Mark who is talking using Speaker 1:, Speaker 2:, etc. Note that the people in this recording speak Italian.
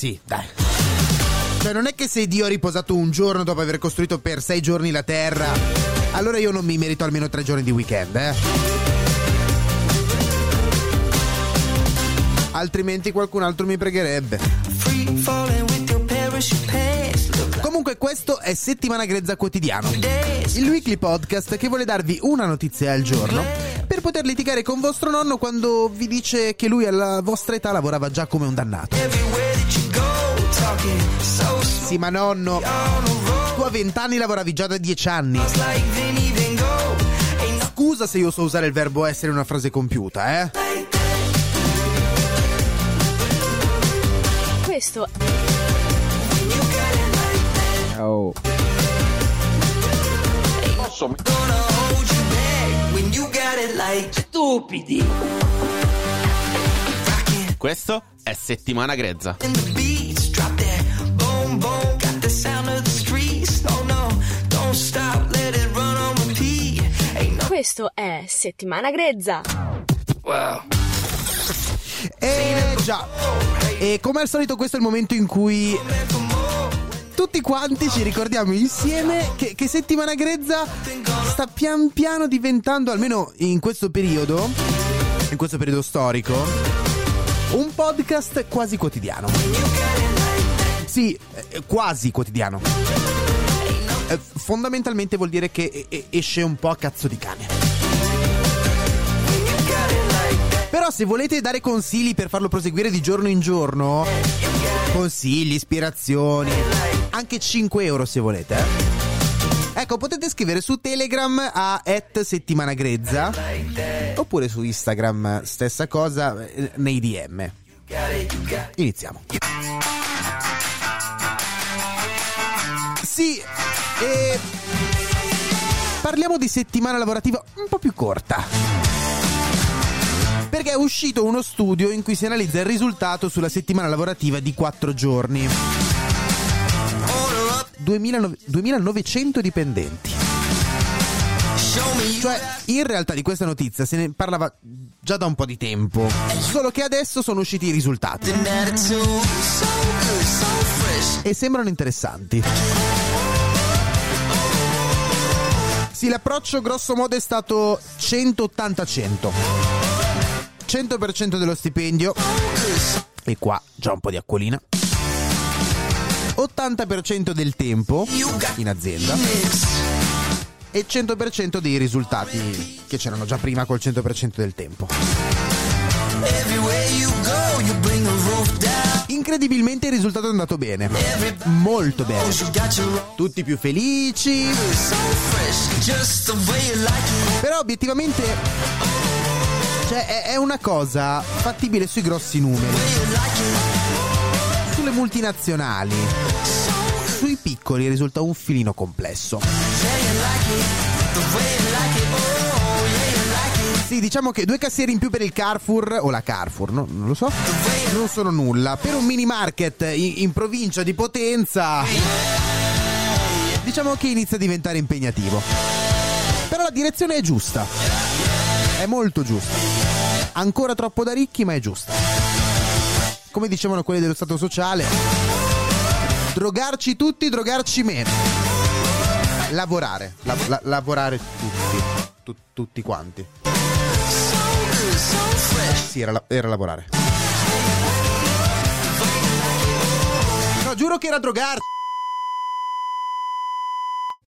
Speaker 1: sì, dai. Cioè, non è che se Dio ha riposato un giorno dopo aver costruito per sei giorni la terra, allora io non mi merito almeno tre giorni di weekend, eh. Altrimenti qualcun altro mi pregherebbe. Comunque questo è Settimana Grezza Quotidiano, il weekly podcast che vuole darvi una notizia al giorno per poter litigare con vostro nonno quando vi dice che lui alla vostra età lavorava già come un dannato. Sì, ma nonno, tu a vent'anni lavoravi già da dieci anni. Scusa se io so usare il verbo essere in una frase compiuta, eh?
Speaker 2: Questo
Speaker 3: Oh.
Speaker 4: Stupidi. Questo è Settimana Grezza.
Speaker 2: Questo è Settimana Grezza.
Speaker 1: Eh già. E come al solito questo è il momento in cui tutti quanti ci ricordiamo insieme che, che settimana grezza sta pian piano diventando, almeno in questo periodo, in questo periodo storico, un podcast quasi quotidiano. Sì, eh, quasi quotidiano. Eh, fondamentalmente vuol dire che eh, eh, esce un po' a cazzo di cane. Però se volete dare consigli per farlo proseguire di giorno in giorno, consigli, ispirazioni, anche 5 euro se volete. Ecco, potete scrivere su Telegram a settimanagrezza oppure su Instagram stessa cosa nei DM. Iniziamo. Parliamo di settimana lavorativa un po' più corta. Perché è uscito uno studio in cui si analizza il risultato sulla settimana lavorativa di 4 giorni. 2009 2900 dipendenti. Cioè, in realtà di questa notizia se ne parlava già da un po' di tempo. Solo che adesso sono usciti i risultati. E sembrano interessanti. Sì, l'approccio grosso modo è stato 180-100. 100% dello stipendio. E qua già un po' di acquolina. 80% del tempo in azienda e 100% dei risultati che c'erano già prima col 100% del tempo. Incredibilmente il risultato è andato bene, molto bene. Tutti più felici. Però obiettivamente cioè, è, una cosa fattibile sui grossi numeri. Sulle multinazionali. Sui piccoli risulta un filino complesso. Sì, diciamo che due cassieri in più per il Carrefour o la Carrefour, no? non lo so, non sono nulla. Per un mini market in, in provincia di Potenza, diciamo che inizia a diventare impegnativo. Però la direzione è giusta, è molto giusta. Ancora troppo da ricchi, ma è giusta. Come dicevano quelli dello Stato sociale, drogarci tutti, drogarci meno. Lavorare, la- la- lavorare tutti, tu- tutti quanti. Sì, era, era lavorare. No, giuro che era drogarci.